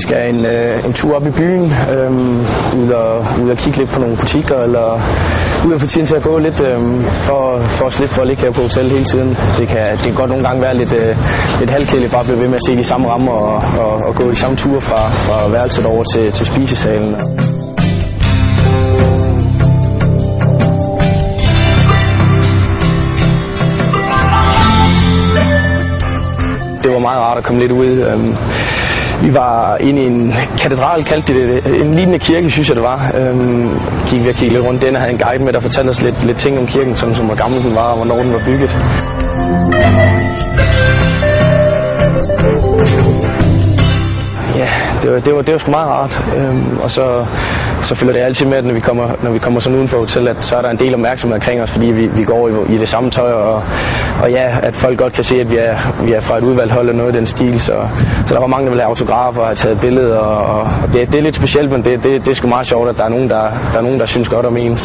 skal en, øh, en tur op i byen, øh, ud, og, ud og kigge lidt på nogle butikker, eller ud og få tiden til at gå lidt, øh, for, for at slippe for at ligge her på hotel hele tiden. Det kan, det kan godt nogle gange være lidt, øh, lidt halvkedeligt bare at blive ved med at se de samme rammer og, og, og gå de samme ture fra, fra værelset over til, til spisesalen. det var meget rart at komme lidt ud. Øhm, vi var inde i en katedral, kaldte de det. En lignende kirke, synes jeg det var. Øhm, gik vi og kiggede lidt rundt den og havde en guide med, der fortalte os lidt, lidt ting om kirken, som, som hvor gammel den var og hvornår den var bygget. Det var, det var, det var sgu meget rart. Øhm, og så, så følger det altid med, at når vi kommer, når vi kommer sådan udenfor for at så er der en del opmærksomhed omkring os, fordi vi, vi går i, i det samme tøj, og, og ja, at folk godt kan se, at vi er, vi er fra et udvalgt hold og noget i den stil. Så, så der var mange, der ville have autografer og have taget billeder, og, og det, det er lidt specielt, men det, det, det er sgu meget sjovt, at der er nogen, der, der, er nogen, der synes godt om en.